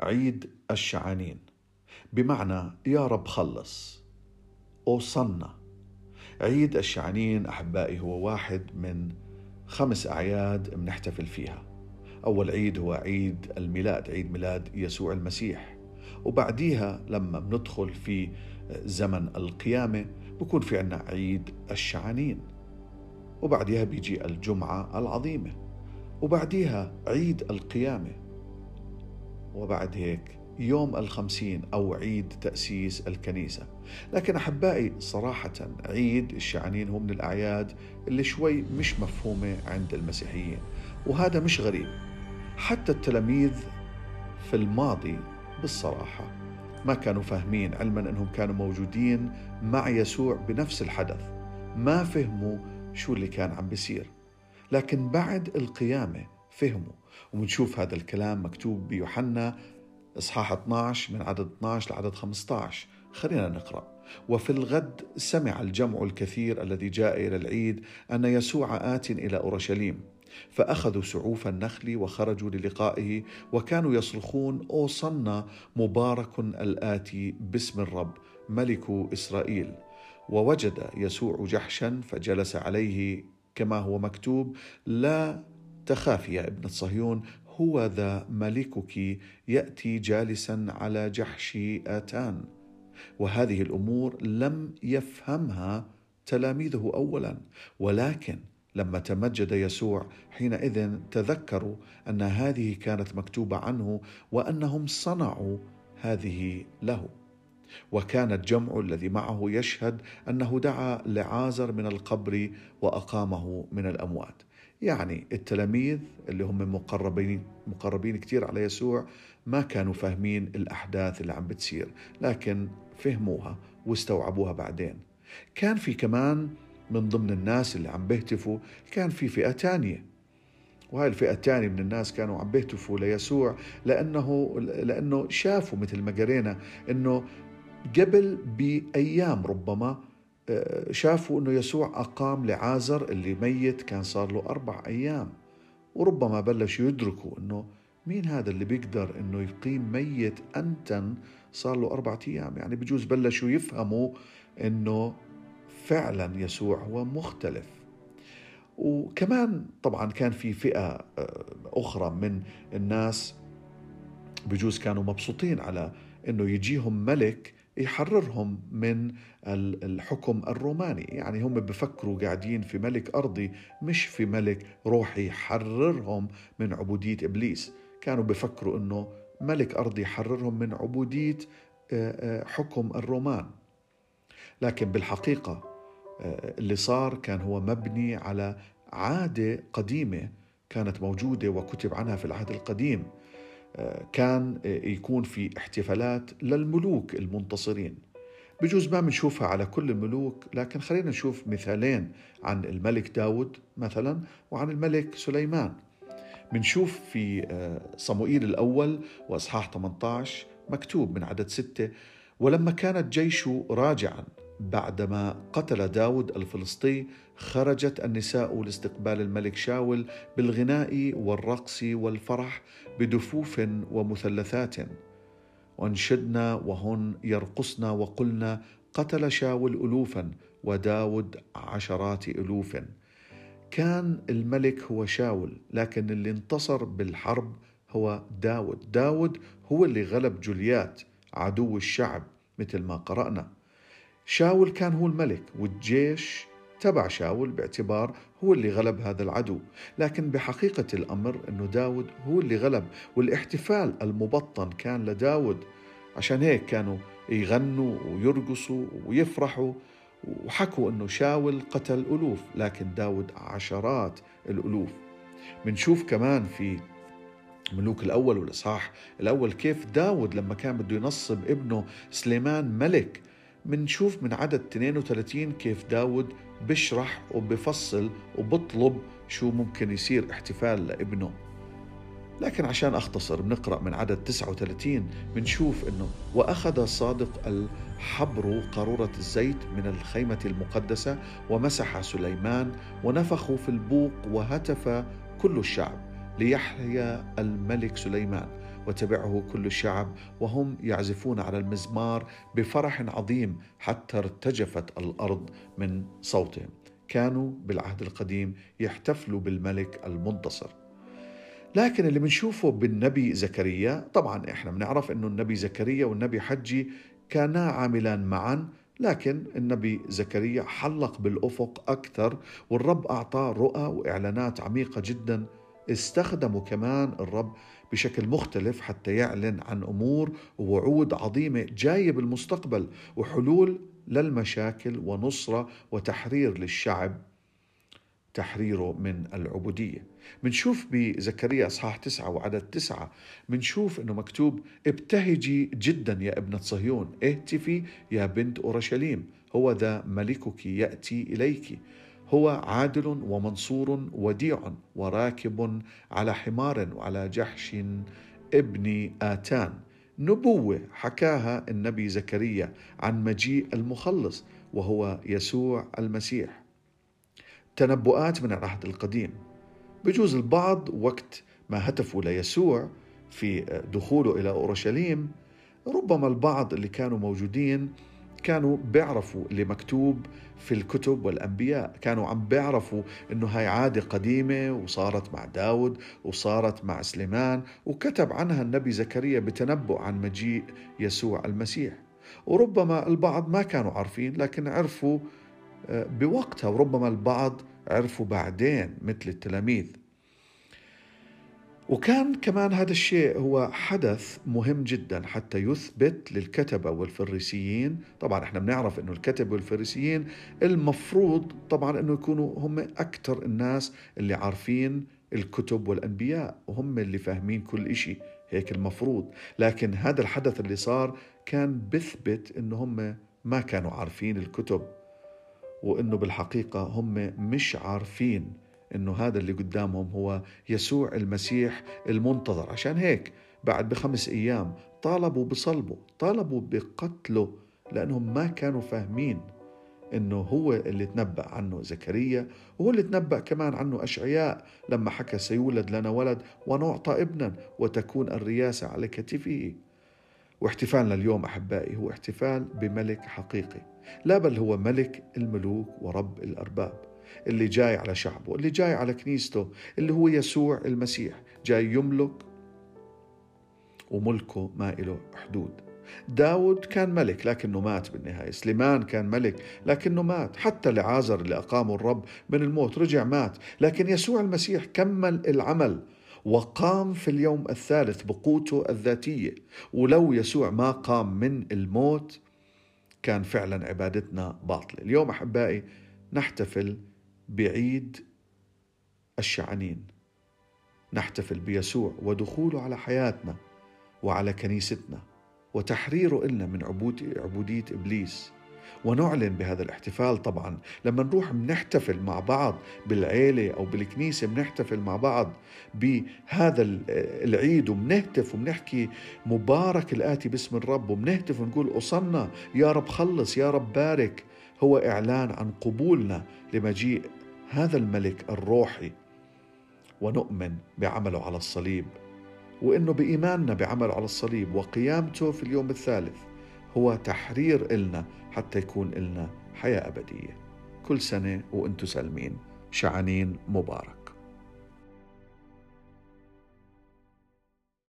عيد الشعانين بمعنى يا رب خلص. أوصلنا. عيد الشعانين أحبائي هو واحد من خمس أعياد بنحتفل فيها. أول عيد هو عيد الميلاد عيد ميلاد يسوع المسيح. وبعديها لما بندخل في زمن القيامة بكون في عنا عيد الشعانين وبعديها بيجي الجمعة العظيمة. وبعديها عيد القيامة. وبعد هيك يوم الخمسين أو عيد تأسيس الكنيسة. لكن أحبائي صراحة عيد الشعانين هو من الأعياد اللي شوي مش مفهومة عند المسيحيين. وهذا مش غريب حتى التلاميذ في الماضي بالصراحة ما كانوا فاهمين علما أنهم كانوا موجودين مع يسوع بنفس الحدث ما فهموا شو اللي كان عم بيصير. لكن بعد القيامة فهموا. وبنشوف هذا الكلام مكتوب بيوحنا إصحاح 12 من عدد 12 لعدد 15 خلينا نقرأ. وفي الغد سمع الجمع الكثير الذي جاء إلى العيد أن يسوع آت إلى أورشليم فأخذوا سعوف النخل وخرجوا للقائه وكانوا يصرخون أوصنا مبارك الآتي باسم الرب ملك إسرائيل ووجد يسوع جحشا فجلس عليه كما هو مكتوب لا تخافي يا ابنة صهيون هو ذا ملكك يأتي جالسا على جحش آتان. وهذه الأمور لم يفهمها تلاميذه اولا ولكن لما تمجد يسوع حينئذ تذكروا أن هذه كانت مكتوبة عنه وأنهم صنعوا هذه له. وكان الجمع الذي معه يشهد أنه دعا لعازر من القبر وأقامه من الأموات. يعني التلاميذ اللي هم مقربين مقربين كثير على يسوع ما كانوا فاهمين الأحداث اللي عم بتصير لكن فهموها واستوعبوها بعدين. كان في كمان من ضمن الناس اللي عم بيهتفوا كان في فئة ثانية وهاي الفئة الثانية من الناس كانوا عم بيهتفوا ليسوع لأنه لأنه شافوا مثل ما قرينا أنه قبل بأيام ربما شافوا أنه يسوع أقام لعازر اللي ميت كان صار له أربع أيام. وربما بلشوا يدركوا أنه مين هذا اللي بيقدر أنه يقيم ميت أنتن صار له أربعة أيام. يعني بجوز بلشوا يفهموا أنه فعلا يسوع هو مختلف. وكمان طبعا كان في فئة آه، أخرى من الناس بجوز كانوا مبسوطين على أنه يجيهم ملك يحررهم من الحكم الروماني. يعني هم بفكروا قاعدين في ملك أرضي مش في ملك روحي يحررهم من عبودية إبليس. كانوا بفكروا أنه ملك أرضي يحررهم من عبودية حكم الرومان. لكن بالحقيقة اللي صار كان هو مبني على عادة قديمة كانت موجودة وكتب عنها في العهد القديم. كان يكون في احتفالات للملوك المنتصرين. بجوز ما بنشوفها على كل الملوك لكن خلينا نشوف مثالين عن الملك داود مثلا وعن الملك سليمان. بنشوف في آه، صموئيل الأول وأصحاح 18 مكتوب من عدد ستة ولما كان الجيش راجعا بعدما قتل داود الفلسطي خرجت النساء لاستقبال الملك شاول بالغناء والرقص والفرح بدفوف ومثلثات. وانشدنا وهن يرقصن وقلنا قتل شاول ألوفا وداود عشرات ألوف. كان الملك هو شاول لكن اللي انتصر بالحرب هو داود. داود هو اللي غلب جوليات عدو الشعب مثل ما قرأنا. شاول كان هو الملك والجيش تبع شاول باعتبار هو اللي غلب هذا العدو. لكن بحقيقة الأمر أنه داود هو اللي غلب والاحتفال المبطن كان لداود. عشان هيك كانوا يغنوا ويرقصوا ويفرحوا وحكوا أنه شاول قتل ألوف لكن داود عشرات الألوف. بنشوف كمان في ملوك الأول والإصحاح الأول كيف داود لما كان بده ينصب ابنه سليمان ملك منشوف من عدد 32 كيف داود بشرح وبفصل وبطلب شو ممكن يصير احتفال لابنه. لكن عشان أختصر بنقرأ من عدد 39 بنشوف أنه وأخذ صادق الحبر قارورة الزيت من الخيمة المقدسة ومسح سليمان ونفخوا في البوق وهتف كل الشعب ليحيا الملك سليمان. وتبعه كل الشعب وهم يعزفون على المزمار بفرح عظيم حتى ارتجفت الأرض من صوتهم. كانوا بالعهد القديم يحتفلوا بالملك المنتصر. لكن اللي بنشوفه بالنبي زكريا طبعا إحنا بنعرف إنه النبي زكريا والنبي حجي كانا عاملان معا لكن النبي زكريا حلق بالأفق أكثر والرب أعطاه رؤى وإعلانات عميقة جدا. استخدموا كمان الرب بشكل مختلف حتى يعلن عن أمور ووعود عظيمة جاية بالمستقبل وحلول للمشاكل ونصرة وتحرير للشعب تحريره من العبودية. منشوف بزكريا أصحاح تسعة وعدد تسعة منشوف أنه مكتوب ابتهجي جدا يا ابنة صهيون اهتفي يا بنت أورشليم هو ذا ملكك يأتي إليك. هو عادل ومنصور وديع وراكب على حمار وعلى جحش ابن آتان. نبوة حكاها النبي زكريا عن مجيء المخلص وهو يسوع المسيح. تنبؤات من العهد القديم. بجوز البعض وقت ما هتفوا ليسوع في دخوله إلى أورشليم ربما البعض اللي كانوا موجودين كانوا بيعرفوا اللي مكتوب في الكتب والأنبياء. كانوا عم بيعرفوا أنه هاي عادة قديمة وصارت مع داود وصارت مع سليمان وكتب عنها النبي زكريا بتنبؤ عن مجيء يسوع المسيح. وربما البعض ما كانوا عارفين لكن عرفوا آه، بوقتها وربما البعض عرفوا بعدين مثل التلاميذ. وكان كمان هذا الشيء هو حدث مهم جدا حتى يثبت للكتبة والفريسيين. طبعا إحنا بنعرف إنه الكتبه والفريسيين المفروض طبعا إنه يكونوا هم أكثر الناس اللي عارفين الكتب والأنبياء وهم اللي فاهمين كل شيء هيك المفروض. لكن هذا الحدث اللي صار كان بثبت إنه هم ما كانوا عارفين الكتب وإنه بالحقيقة هم مش عارفين إنه هذا اللي قدامهم هو يسوع المسيح المنتظر. عشان هيك بعد بخمس أيام طالبوا بصلبه طالبوا بقتله لأنهم ما كانوا فاهمين إنه هو اللي تنبأ عنه زكريا وهو اللي تنبأ كمان عنه أشعياء. لما حكى سيولد لنا ولد ونعطى ابنا وتكون الرياسة على كتفه. واحتفالنا اليوم أحبائي هو احتفال بملك حقيقي لا بل هو ملك الملوك ورب الأرباب. اللي جاي على شعبه اللي جاي على كنيسته اللي هو يسوع المسيح جاي يملك وملكه ما له حدود. داود كان ملك لكنه مات بالنهاية سليمان كان ملك لكنه مات حتى لعازر اللي أقامه الرب من الموت رجع مات. لكن يسوع المسيح كمل العمل وقام في اليوم الثالث بقوته الذاتية. ولو يسوع ما قام من الموت كان فعلا عبادتنا باطلة. اليوم أحبائي نحتفل بعيد الشعنين. نحتفل بيسوع ودخوله على حياتنا وعلى كنيستنا وتحريره إلنا من عبودية إبليس. ونعلن بهذا الاحتفال طبعا. لما نروح بنحتفل مع بعض بالعيلة أو بالكنيسة بنحتفل مع بعض بهذا العيد وبنهتف وبنحكي مبارك الآتي باسم الرب وبنهتف ونقول أصلنا يا رب خلص يا رب بارك. هو إعلان عن قبولنا لمجيء هذا الملك الروحي. ونؤمن بعمله على الصليب. وإنه بإيماننا بعمله على الصليب وقيامته في اليوم الثالث هو تحرير إلنا حتى يكون إلنا حياة أبدية. كل سنة وأنتم سالمين. شعنين مبارك.